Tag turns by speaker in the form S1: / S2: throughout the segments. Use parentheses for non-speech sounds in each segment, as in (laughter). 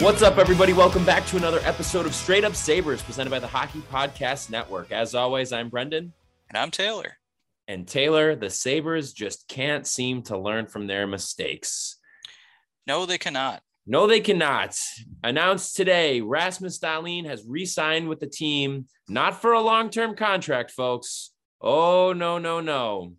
S1: What's up, everybody? Welcome back to another episode of Straight Up Sabres presented by the Hockey Podcast Network. As always, I'm Brendan.
S2: And I'm Taylor.
S1: And Taylor, the Sabres just can't seem to learn from their mistakes.
S2: No, they cannot.
S1: No, they cannot. Announced today, Rasmus Dahlin has re signed with the team, not for a long term contract, folks. Oh, no, no, no.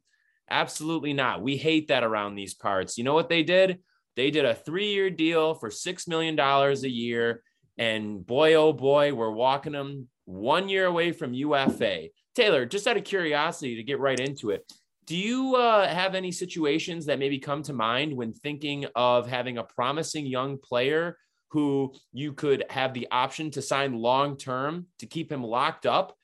S1: Absolutely not. We hate that around these parts. You know what they did? They did a three year deal for $6 million a year. And boy, oh boy, we're walking them one year away from UFA. Taylor, just out of curiosity to get right into it, do you uh, have any situations that maybe come to mind when thinking of having a promising young player who you could have the option to sign long term to keep him locked up?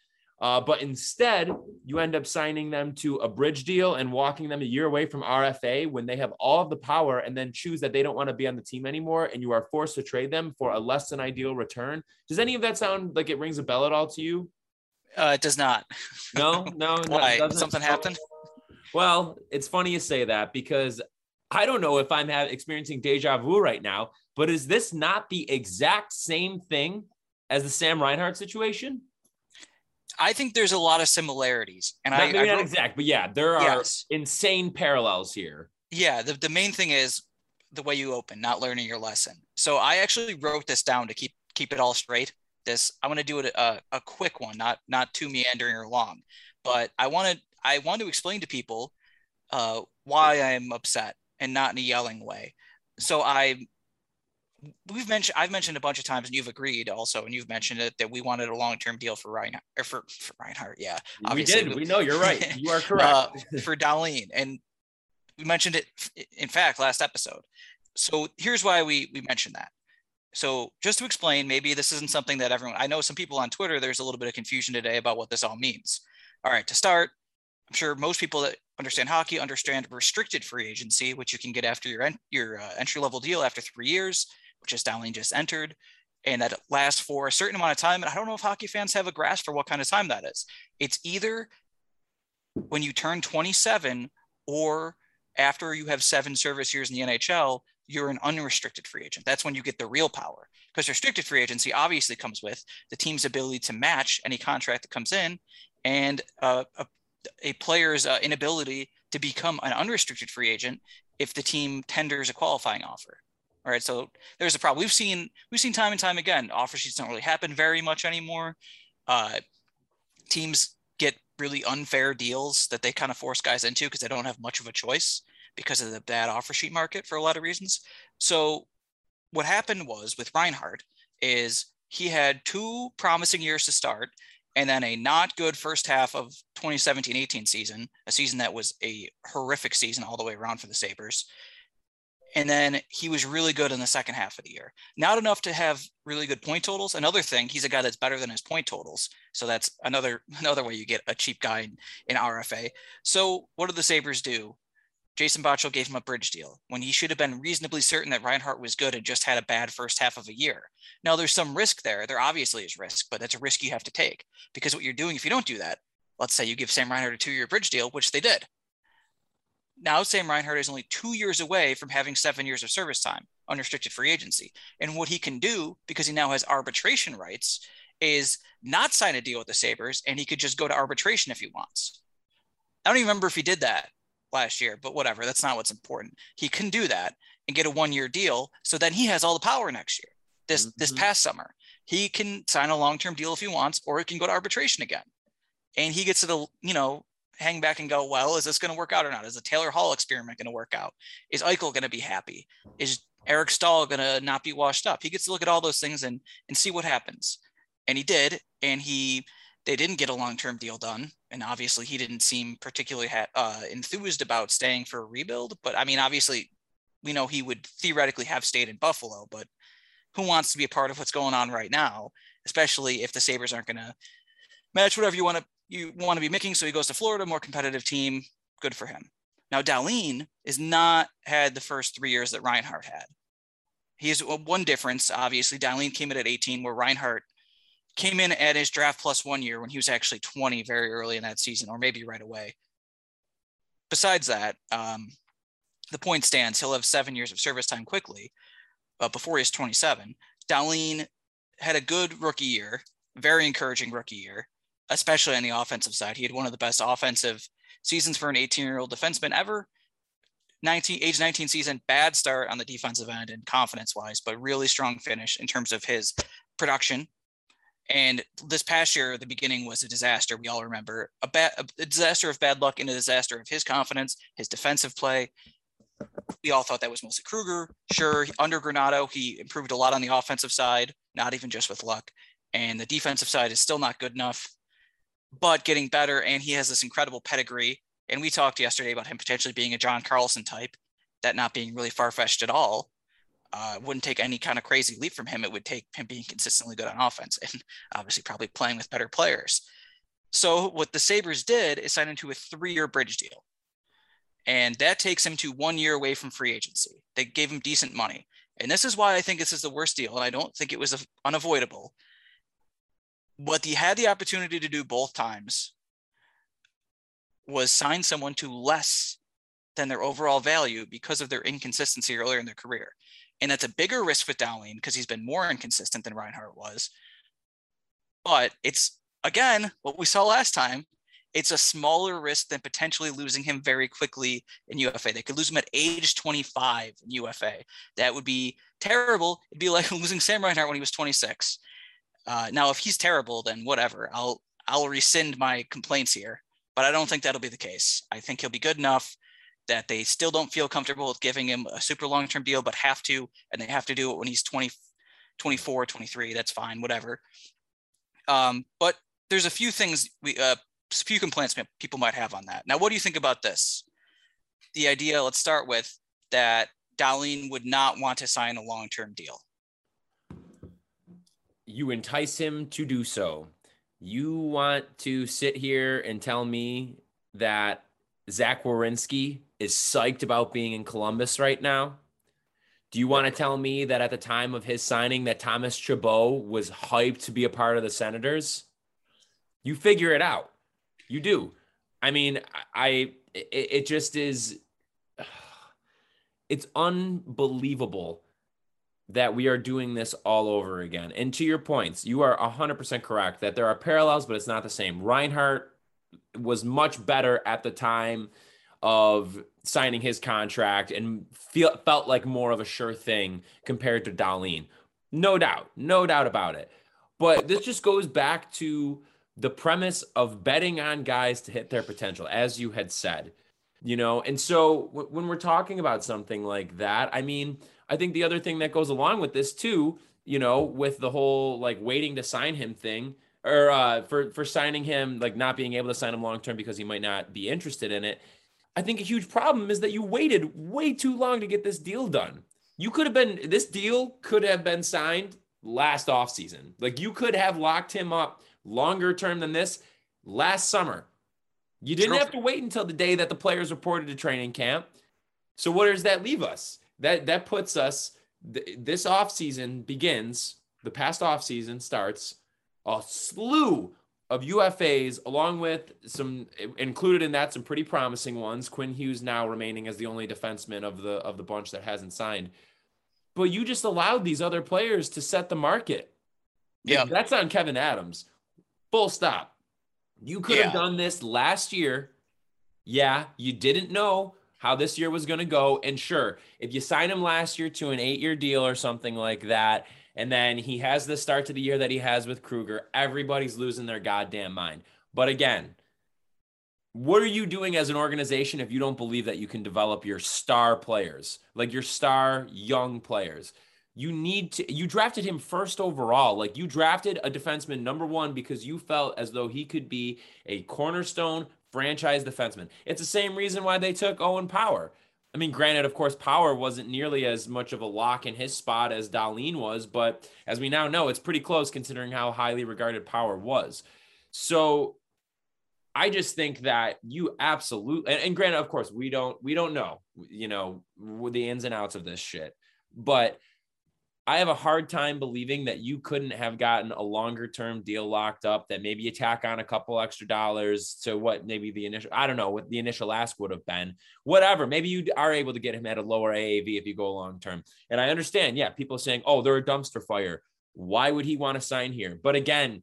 S1: Uh, but instead, you end up signing them to a bridge deal and walking them a year away from RFA when they have all of the power and then choose that they don't want to be on the team anymore and you are forced to trade them for a less than ideal return. Does any of that sound like it rings a bell at all to you?
S2: Uh, it does not.
S1: No, (laughs) no.
S2: Why? Something happened?
S1: Well, it's funny you say that because I don't know if I'm have, experiencing deja vu right now, but is this not the exact same thing as the Sam Reinhart situation?
S2: I think there's a lot of similarities, and
S1: not,
S2: I
S1: maybe
S2: I
S1: not exact, but yeah, there are
S2: Yes.
S1: insane parallels here.
S2: yeah. The the main thing is the way you open, not learning your lesson. So I actually wrote this down to keep keep it all straight. This I want to do it a, a quick one, not not too meandering or long, but I wanted I want to explain to people uh, why I'm upset and not in a yelling way. So I we've mentioned I've mentioned a bunch of times and you've agreed also and you've mentioned it that we wanted a long-term deal for Ryan or for, for Reinhart. Yeah.
S1: We did. We know you're right. (laughs) You are correct.
S2: uh, for Dahlin. And we mentioned it in fact last episode. So here's why we we mentioned that. So just to explain, maybe this isn't something that everyone I know some people on Twitter, there's a little bit of confusion today about what this all means. All right, to start, I'm sure most people that understand hockey understand restricted free agency, which you can get after your en- your uh, entry level deal after three years, which is Dahlin just entered, and that lasts for a certain amount of time. And I don't know if hockey fans have a grasp for what kind of time that is. It's either when you turn 27 or after you have seven service years in the NHL, you're an unrestricted free agent. That's when you get the real power. Because restricted free agency obviously comes with the team's ability to match any contract that comes in and uh, a, a player's uh, inability to become an unrestricted free agent if the team tenders a qualifying offer. All right, so there's a problem. We've seen we've seen time and time again. Offer sheets don't really happen very much anymore. Uh, teams get really unfair deals that they kind of force guys into because they don't have much of a choice because of the bad offer sheet market for a lot of reasons. So what happened was with Reinhart is he had two promising years to start and then a not good first half of 2017-18 season, a season that was a horrific season all the way around for the Sabres. And then he was really good in the second half of the year. Not enough to have really good point totals. Another thing, he's a guy that's better than his point totals. So that's another (laughs) another way you get a cheap guy in, in RFA. So what did the Sabres do? Jason Botterill gave him a bridge deal when he should have been reasonably certain that Reinhart was good and just had a bad first half of a year. Now there's some risk there. There obviously is risk, but that's a risk you have to take because what you're doing if you don't do that, let's say you give Sam Reinhart a two-year bridge deal, which they did. Now Sam Reinhart is only two years away from having seven years of service time, unrestricted free agency. And what he can do, because he now has arbitration rights, is not sign a deal with the Sabres and he could just go to arbitration if he wants. I don't even remember if he did that last year, but whatever. That's not what's important. He can do that and get a one-year deal. So then he has all the power next year. This mm-hmm. this past summer, he can sign a long-term deal if he wants, or he can go to arbitration again. And he gets to the you know hang back and go, well, is this going to work out or not? Is the Taylor Hall experiment going to work out? Is Eichel going to be happy? Is Eric Staal going to not be washed up? He gets to look at all those things and and see what happens. And he did, and he they didn't get a long-term deal done and obviously he didn't seem particularly ha- uh, enthused about staying for a rebuild but i mean obviously we know he would theoretically have stayed in buffalo but who wants to be a part of what's going on right now especially if the sabres aren't going to match whatever you want to you want to be making so he goes to florida more competitive team good for him now Dahlin is not had the first three years that reinhart had he has one difference obviously Dahlin came in at 18 where reinhart came in at his draft plus one year when he was actually 20 very early in that season, or maybe right away. Besides that, um, the point stands. He'll have seven years of service time quickly, uh, before he's 27. Dahlin had a good rookie year, very encouraging rookie year, especially on the offensive side. He had one of the best offensive seasons for an 18 year old defenseman ever. 19 age 19 season, bad start on the defensive end and confidence wise, but really strong finish in terms of his production. And this past year, the beginning was a disaster. We all remember a bad a disaster of bad luck and a disaster of his confidence, his defensive play. We all thought that was mostly Kruger. Sure, under Granato, he improved a lot on the offensive side, not even just with luck. And the defensive side is still not good enough, but getting better. And he has this incredible pedigree and we talked yesterday about him potentially being a John Carlson type, that not being really far fetched at all. Uh, wouldn't take any kind of crazy leap from him. It would take him being consistently good on offense and (laughs) obviously probably playing with better players. So what the Sabres did is sign into a three-year bridge deal. And that takes him to one year away from free agency. They gave him decent money. And this is why I think this is the worst deal. And I don't think it was unavoidable. What he had the opportunity to do both times was sign someone to less than their overall value because of their inconsistency earlier in their career. And that's a bigger risk with Dahlin because he's been more inconsistent than Reinhart was. But it's again what we saw last time. It's a smaller risk than potentially losing him very quickly in UFA. They could lose him at age 25 in UFA. That would be terrible. It'd be like (laughs) losing Sam Reinhart when he was 26. Uh, now, if he's terrible, then whatever. I'll I'll rescind my complaints here but I don't think that'll be the case. I think he'll be good enough that they still don't feel comfortable with giving him a super long term deal, but have to, and they have to do it when he's 20, 24, 23. That's fine, whatever. Um, but there's a few things we, uh, a few complaints people might have on that. Now, what do you think about this? The idea, let's start with that Dahlin would not want to sign a long term deal.
S1: You entice him to do so. You want to sit here and tell me that Zach Werenski is psyched about being in Columbus right now? Do you want to tell me that at the time of his signing that Thomas Chabot was hyped to be a part of the Senators? You figure it out. You do. I mean, I it, it just is (sighs) it's unbelievable that we are doing this all over again. And to your points, you are 100% correct that there are parallels, but it's not the same. Reinhart was much better at the time of signing his contract and feel, felt like more of a sure thing compared to Dahlin. No doubt, no doubt about it. But this just goes back to the premise of betting on guys to hit their potential, as you had said, you know. And so w- when we're talking about something like that, I mean, I think the other thing that goes along with this too, you know, with the whole like waiting to sign him thing or uh, for for signing him, like not being able to sign him long term because he might not be interested in it. I think a huge problem is that you waited way too long to get this deal done. You could have been this deal could have been signed last offseason. Like you could have locked him up longer term than this last summer. You didn't have to wait until the day that the players reported to training camp. So what does that leave us? That that puts us th- this off season begins the past off season starts a slew of UFAs along with some included in that some pretty promising ones. Quinn Hughes now remaining as the only defenseman of the of the bunch that hasn't signed. But you just allowed these other players to set the market.
S2: Yeah.
S1: That's on Kevyn Adams. Full stop. You could yeah. have done this last year. Yeah you didn't know how this year was going to go. And sure, if you sign him last year to an eight year deal or something like that, and then he has the start to the year that he has with Kruger, everybody's losing their goddamn mind. But again, what are you doing as an organization if you don't believe that you can develop your star players, like your star young players? You need to, you drafted him first overall. Like you drafted a defenseman number one because you felt as though he could be a cornerstone franchise defenseman. It's the same reason why they took Owen Power. I mean, granted, of course, Power wasn't nearly as much of a lock in his spot as Dahlin was, but as we now know, it's pretty close considering how highly regarded Power was. So I just think that you absolutely and, and granted, of course, we don't we don't know, you know, the ins and outs of this shit. But I have a hard time believing that you couldn't have gotten a longer term deal locked up that maybe you tack on a couple extra dollars to what maybe the initial, I don't know what the initial ask would have been. Whatever. Maybe you are able to get him at a lower AAV if you go long term. And I understand, yeah, people saying, oh, they're a dumpster fire. Why would he want to sign here? But again,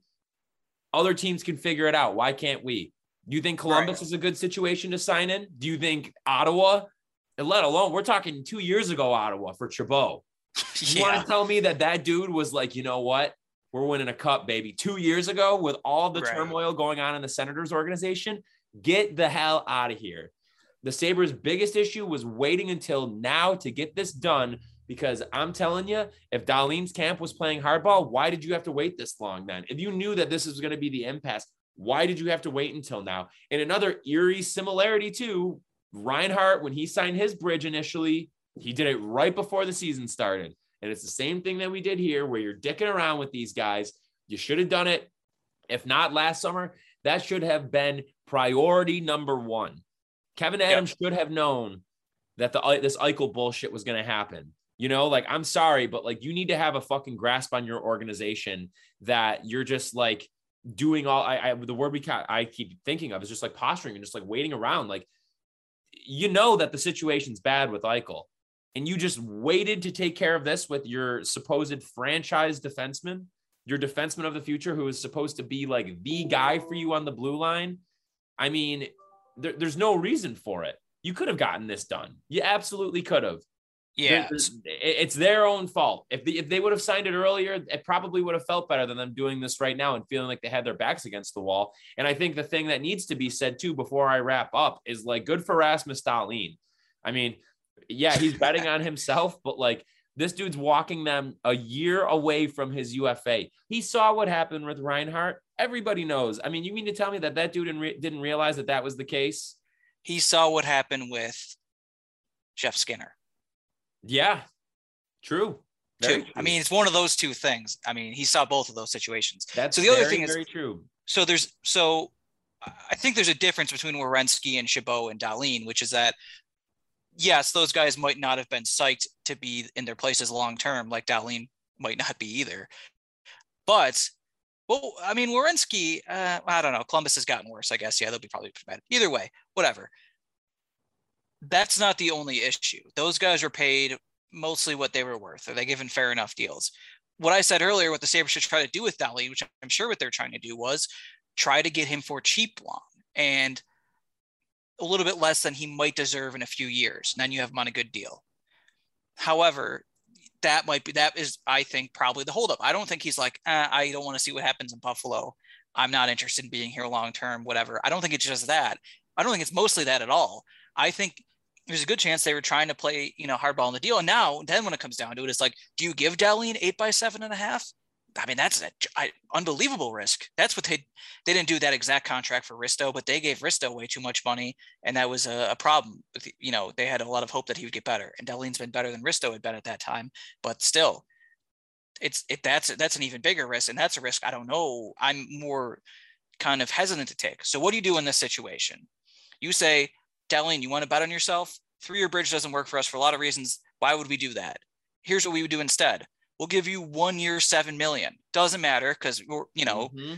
S1: other teams can figure it out. Why can't we? Do you think Columbus right. is a good situation to sign in? Do you think Ottawa, let alone, we're talking two years ago, Ottawa for Chabot (laughs) you want to tell me that that dude was like, you know what? We're winning a cup, baby. Two years ago, with all the right. turmoil going on in the Senators organization, get the hell out of here. The Sabres' biggest issue was waiting until now to get this done because I'm telling you, if Dahlin's camp was playing hardball, why did you have to wait this long then? If you knew that this was going to be the impasse, why did you have to wait until now? And another eerie similarity too, Reinhart, when he signed his bridge initially, he did it right before the season started. And it's the same thing that we did here, where you're dicking around with these guys. You should have done it. If not last summer, that should have been priority number one. Kevyn Adams yep. should have known that the uh, this Eichel bullshit was going to happen. You know, like I'm sorry, but like you need to have a fucking grasp on your organization that you're just like doing all. I, I the word we ca- I keep thinking of is just like posturing and just like waiting around. Like you know that the situation's bad with Eichel and you just waited to take care of this with your supposed franchise defenseman, your defenseman of the future, who is supposed to be like the guy for you on the blue line. I mean, there, there's no reason for it. You could have gotten this done. You absolutely could have.
S2: Yeah,
S1: it's their own fault. If the, if they would have signed it earlier, it probably would have felt better than them doing this right now and feeling like they had their backs against the wall. And I think the thing that needs to be said too before I wrap up is like good for Rasmus Dahlin. I mean, yeah, he's (laughs) betting on himself, but like this dude's walking them a year away from his UFA. He saw what happened with Reinhart. Everybody knows. I mean, you mean to tell me that that dude didn't, re- didn't realize that that was the case?
S2: He saw what happened with Jeff Skinner.
S1: Yeah, true.
S2: Very two. True. I mean, it's one of those two things. I mean, he saw both of those situations.
S1: That's so the very, other thing is very true.
S2: So there's so I think there's a difference between Werenski and Chabot and Dahlin, which is that yes, those guys might not have been psyched to be in their places long term, like Dahlin might not be either. But well, I mean, Werenski, uh, I don't know. Columbus has gotten worse, I guess. Yeah, they'll be probably bad. Either way, whatever. That's not the only issue. Those guys are paid mostly what they were worth. Are they given fair enough deals? What I said earlier, what the Sabres should try to do with Dahlin, which I'm sure what they're trying to do was try to get him for cheap long. And a little bit less than he might deserve in a few years. And then you have him on a good deal. However, that might be that is I think probably the holdup. I don't think he's like eh, I don't want to see what happens in Buffalo. I'm not interested in being here long term. Whatever. I don't think it's just that. I don't think it's mostly that at all. I think there's a good chance they were trying to play you know hardball in the deal. And now then when it comes down to it, it's like, do you give Dahlin eight by seven and a half? I mean, that's an unbelievable risk. That's what they they didn't do that exact contract for Risto, but they gave Risto way too much money, and that was a, a problem. You know, they had a lot of hope that he would get better, and Dahlin's been better than Risto had been at that time, but still, it's it that's that's an even bigger risk, and that's a risk I don't know. I'm more kind of hesitant to take. So, what do you do in this situation? You say, Dahlin, you want to bet on yourself? Three-year bridge doesn't work for us for a lot of reasons. Why would we do that? Here's what we would do instead we'll give you one year, seven million. Doesn't matter because you know mm-hmm.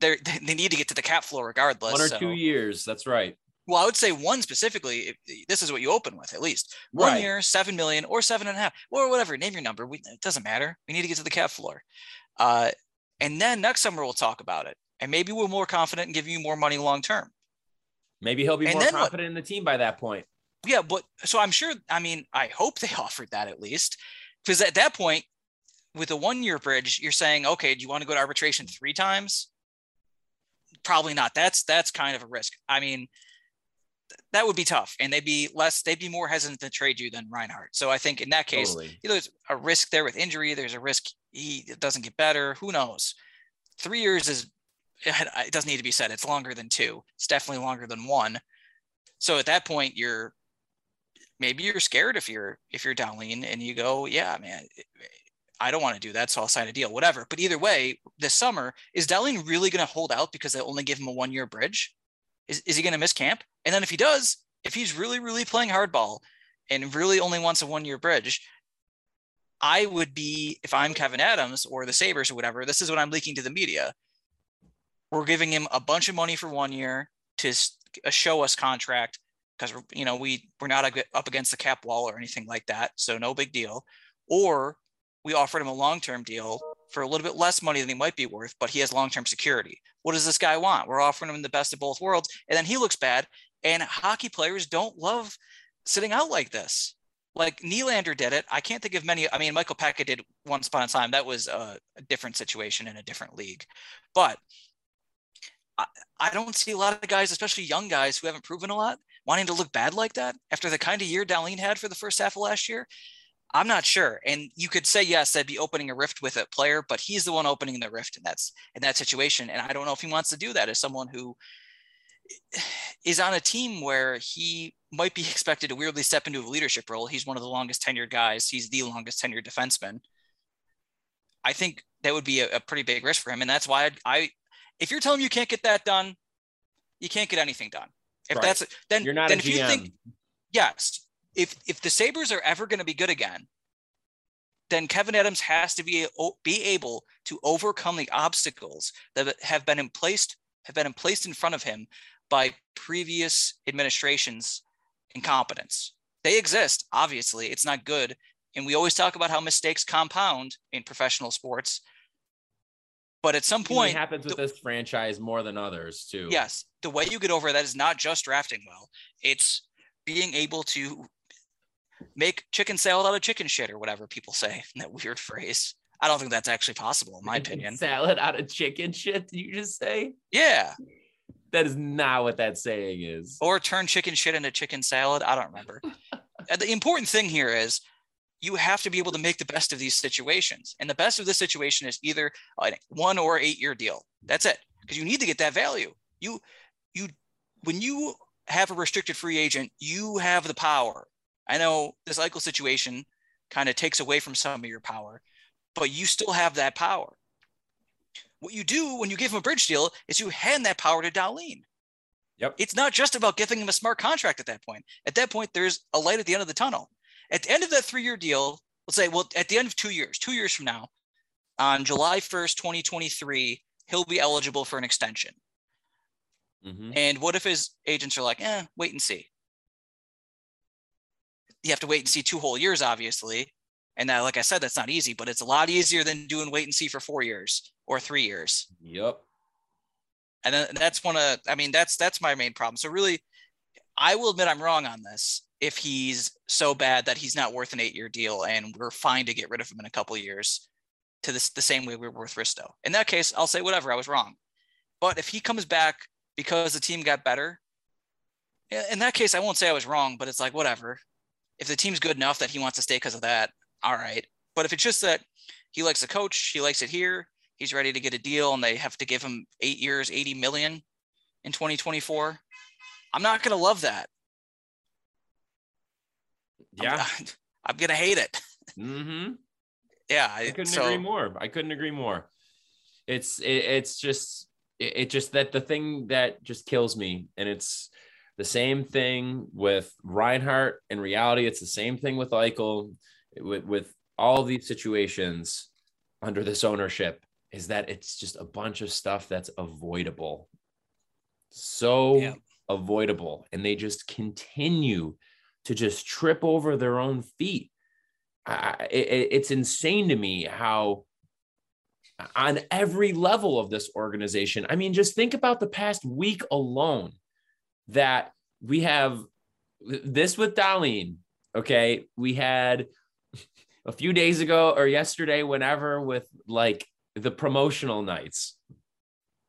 S2: they they need to get to the cap floor regardless.
S1: One or so. two years. That's right.
S2: Well, I would say one specifically. This is what you open with, at least one right. year, seven million, or seven and a half, or whatever. Name your number. We, it doesn't matter. We need to get to the cap floor, uh, and then next summer we'll talk about it, and maybe we're more confident in giving you more money long term.
S1: Maybe he'll be and more confident what, in the team by that point.
S2: Yeah, but so I'm sure. I mean, I hope they (laughs) offered that at least, because at that point with a one year bridge, you're saying, okay, do you want to go to arbitration three times? Probably not. That's that's kind of a risk. I mean, that would be tough, and they'd be less. They'd be more hesitant to trade you than Reinhart. So I think in that case, totally. you know, there's a risk there with injury. There's a risk he doesn't get better. Who knows? Three years is it doesn't need to be said. It's longer than two. It's definitely longer than one. So at that point, you're maybe you're scared if you're if you're Dahlin and you go, yeah, man, I don't want to do that, so I'll sign a deal, whatever. But either way, this summer, is Dahlin really going to hold out because they only give him a one year bridge? Is, is he going to miss camp? And then if he does, if he's really, really playing hardball and really only wants a one year bridge, I would be, if I'm Kevyn Adams or the Sabres or whatever, this is what I'm leaking to the media. We're giving him a bunch of money for one year to a show us contract because you know we we're not up against the cap wall or anything like that, so no big deal. Or we offered him a long-term deal for a little bit less money than he might be worth, but he has long-term security. What does this guy want? We're offering him the best of both worlds, and then he looks bad. And hockey players don't love sitting out like this. Like Nylander did it. I can't think of many. I mean, Michael Peca did once upon a time. That was a, a different situation in a different league. But I, I don't see a lot of guys, especially young guys who haven't proven a lot, wanting to look bad like that after the kind of year Dahlin had for the first half of last year. I'm not sure. And you could say yes, that'd be opening a rift with a player, but he's the one opening the rift, and that's in that situation. And I don't know if he wants to do that as someone who (sighs) is on a team where he might be (laughs) expected to weirdly step into a leadership role. He's one of the longest tenured guys. He's the longest tenured defenseman. I think that would be a, a pretty big risk for him, and that's why I'd, I, if you're telling me you can't get that done, you can't get anything done. If right. that's then
S1: you're not
S2: then
S1: if
S2: GM.
S1: you think
S2: yes, if if the Sabres are ever going to be good again, then Kevyn Adams has to be be able to overcome the obstacles that have been in placed have been in placed in front of him by previous administrations' incompetence. They exist, obviously. It's not good. And we always talk about how mistakes compound in professional sports. But at some point,
S1: it happens with the, this franchise more than others, too.
S2: Yes. The way you get over that is not just drafting well, it's being able to make chicken salad out of chicken shit or whatever people say (laughs) that weird phrase. I don't think that's actually possible, in my opinion.
S1: Salad out of chicken shit, did you just say?
S2: Yeah.
S1: That is not what that saying is.
S2: Or turn chicken shit into chicken salad. I don't remember. (laughs) the important thing here is you have to be able to make the best of these situations. And the best of this situation is either a one or eight year deal. That's it. Because you need to get that value. You, you, when you have a restricted free agent, you have the power. I know this Eichel situation kind of takes away from some of your power, but you still have that power. What you do when you give him a bridge deal is you hand that power to Dahlin.
S1: Yep.
S2: It's not just about giving him a smart contract at that point. At that point, there's a light at the end of the tunnel. At the end of that three year deal, let's say, well, at the end of two years, two years from now, on July 1st, 2023, he'll be eligible for an extension. Mm-hmm. And what if his agents are like, eh, wait and see? You have to wait and see two whole years, obviously. And that, like I said, that's not easy, but it's a lot easier than doing wait and see for four years or three years.
S1: Yep.
S2: And then that's one of, I mean, that's that's my main problem. So really, I will admit I'm wrong on this. If he's so bad that he's not worth an eight-year deal, and we're fine to get rid of him in a couple years, to this the same way we were with Risto. In that case, I'll say whatever. I was wrong. But if he comes back because the team got better, in that case, I won't say I was wrong. But it's like whatever. If the team's good enough that he wants to stay because of that, all right. But if it's just that he likes the coach, he likes it here, he's ready to get a deal, and they have to give him eight years, 80 million in 2024, I'm not going to love that.
S1: Yeah. (laughs)
S2: I'm, I'm going to hate it.
S1: Mm-hmm.
S2: Yeah.
S1: I couldn't so, agree more. I couldn't agree more. It's, it, it's just, it, it just that the thing that just kills me, and it's, the same thing with Reinhart. In reality, it's the same thing with Eichel with, with all these situations under this ownership is that it's just a bunch of stuff that's avoidable. So yeah. avoidable. And they just continue to just trip over their own feet. I, it, it's insane to me how on every level of this organization, I mean, just think about the past week alone that we have this with Dahlin. Okay. We had (laughs) a few days ago or yesterday, whenever, with like the promotional nights,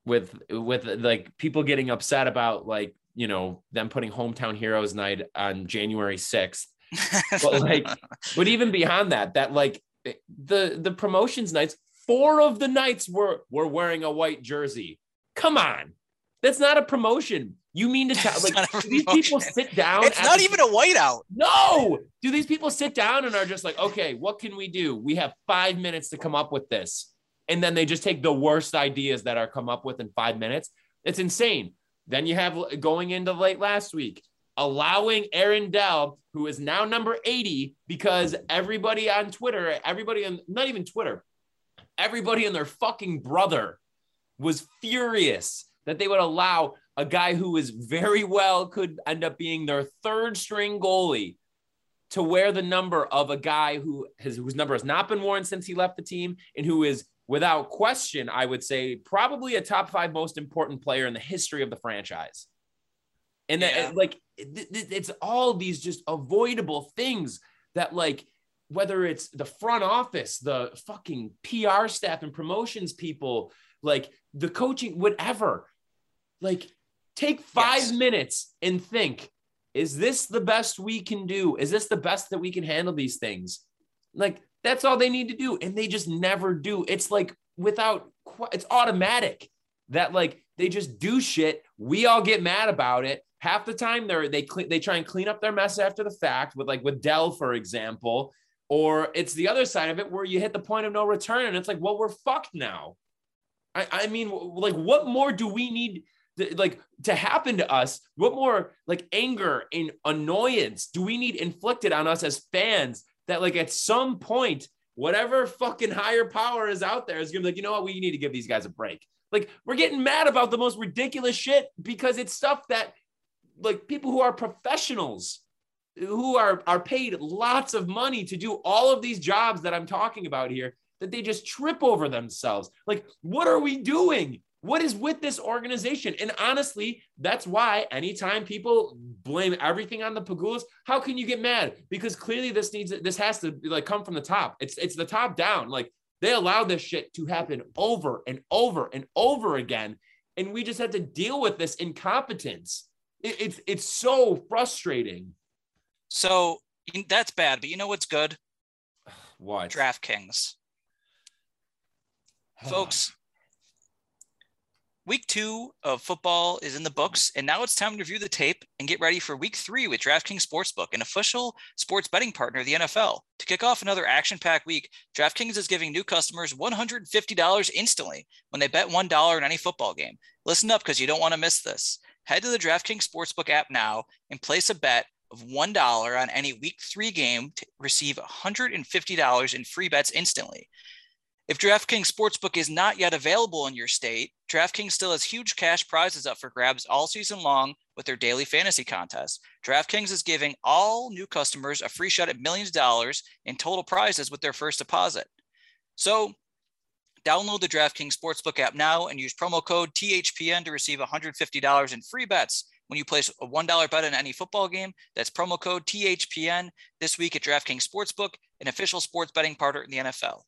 S1: with with like people getting upset about like you know them putting hometown heroes night on January sixth. (laughs) but like, but even beyond that, that like the the promotions nights, four of the nights were were wearing a white jersey. Come on, that's not a promotion. You mean to (laughs) tell like do these people sit down?
S2: It's not the, even a whiteout.
S1: No. Do these people sit down and are just like, okay, what can we do? We have five minutes to come up with this. And then they just take the worst ideas that are come up with in five minutes. It's insane. Then you have going into late last week, allowing Aaron Dell, who is now number 80, because everybody on Twitter, everybody on not even Twitter, everybody and their fucking brother was furious that they would allow a guy who is very well could end up being their third string goalie to wear the number of a guy who has whose number has not been worn since he left the team and who is without question I would say probably a top 5 most important player in the history of the franchise. And yeah. that, like it's all these just avoidable things that like whether it's the front office, the fucking PR staff and promotions people, like the coaching whatever. Like take 5 yes. minutes and think is this the best we can do? Is this the best that we can handle these things? Like that's all they need to do. And they just never do. It's like without, it's automatic that like they just do shit. We all get mad about it. Half the time they're, they, clean, they try and clean up their mess after the fact with like with Dell, for example, or it's the other side of it where you hit the point of no return and it's like, well, we're fucked now. I, I mean, like, what more do we need? Like to happen to us what more like anger and annoyance do we need inflicted on us as fans that like at some point whatever fucking higher power is out there is gonna be like you know what we need to give these guys a break. Like we're getting mad about the most ridiculous shit because it's stuff that like people who are professionals who are are paid lots of money to do all of these jobs that I'm talking about here that they just trip over themselves. Like what are we doing what is with this organization? And honestly, that's why anytime people blame everything on the Pegulas, how can you get mad? Because clearly this needs this has to like come from the top. It's it's the top down. Like they allow this shit to happen over and over and over again, and we just had to deal with this incompetence. It, it's it's so frustrating.
S2: So that's bad, but you know what's good? (sighs)
S1: What?
S2: DraftKings. (sighs) Folks, Week two of football is in the books, and now it's time to review the tape and get ready for week three with DraftKings Sportsbook, an official sports betting partner of the NFL. To kick off another action packed week, DraftKings is giving new customers $150 instantly when they bet $1 in any football game. Listen up because you don't want to miss this. Head to the DraftKings Sportsbook app now and place a bet of $1 on any week three game to receive $150 in free bets instantly. If DraftKings Sportsbook is not yet available in your state, DraftKings still has huge cash prizes up for grabs all season long with their daily fantasy contest. DraftKings is giving all new customers a free shot at millions of dollars in total prizes with their first deposit. So, download the DraftKings Sportsbook app now and use promo code THPN to receive $150 in free bets when you place a $1 bet on any football game. That's promo code THPN this week at DraftKings Sportsbook, an official sports betting partner in the NFL.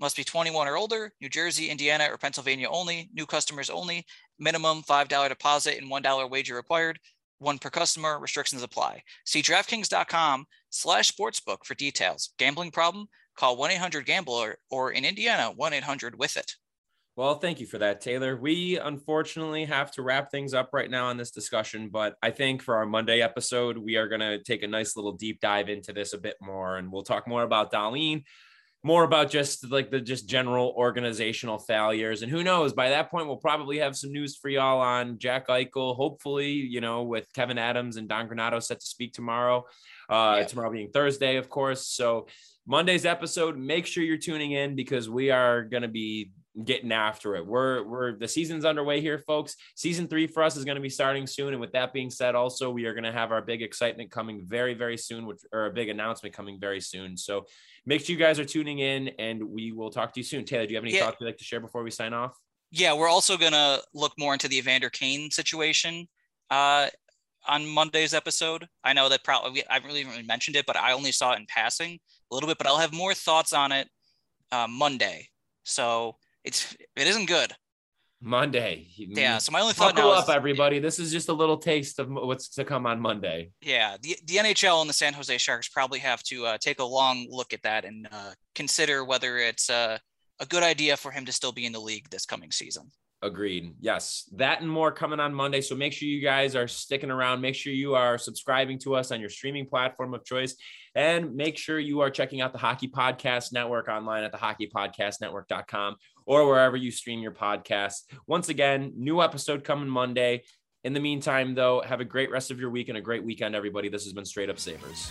S2: Must be 21 or older, New Jersey, Indiana, or Pennsylvania only, new customers only, minimum $5 deposit and $1 wager required, one per customer, restrictions apply. See DraftKings.com slash sportsbook for details. Gambling problem? Call 1-800-GAMBLER or in Indiana, 1-800-WITH-IT.
S1: Well, thank you for that, Taylor. We unfortunately have to wrap things up right now on this discussion, but I think for our Monday episode, we are going to take a nice little deep dive into this a bit more, and we'll talk more about Dahlin more about just like the just general organizational failures. And who knows, by that point, we'll probably have some news for y'all on Jack Eichel. Hopefully, you know, with Kevyn Adams and Don Granato set to speak tomorrow, uh, yeah. tomorrow being Thursday, of course. So Monday's episode, make sure you're tuning in because we are going to be getting after it. We're we're the season's underway here, folks. Season three for us is going to be starting soon. And with that being said, also we are going to have our big excitement coming very, very soon, which or a big announcement coming very soon. So make sure you guys are tuning in and we will talk to you soon. Taylor, do you have any yeah. thoughts you'd like to share before we sign off?
S2: Yeah, we're also gonna look more into the Evander Kane situation uh, on Monday's episode. I know that probably I haven't really, really mentioned it, but I only saw it in passing a little bit. But I'll have more thoughts on it uh, Monday. So it's it isn't good.
S1: Monday.
S2: Yeah. So my only thought
S1: Buckle now up, is, everybody. This is just a little taste of what's to come on Monday.
S2: Yeah. The, the NHL and the San Jose Sharks probably have to uh, take a long look at that and uh, consider whether it's uh, a good idea for him to still be in the league this coming season.
S1: Agreed. Yes. That and more coming on Monday. So make sure you guys are sticking around. Make sure you are subscribing to us on your streaming platform of choice. And make sure you are checking out the Hockey Podcast Network online at the hockeypodcastnetwork.com or wherever you stream your podcast. Once again, new episode coming Monday. In the meantime, though, have a great rest of your week and a great weekend, everybody. This has been Straight Up Sabres.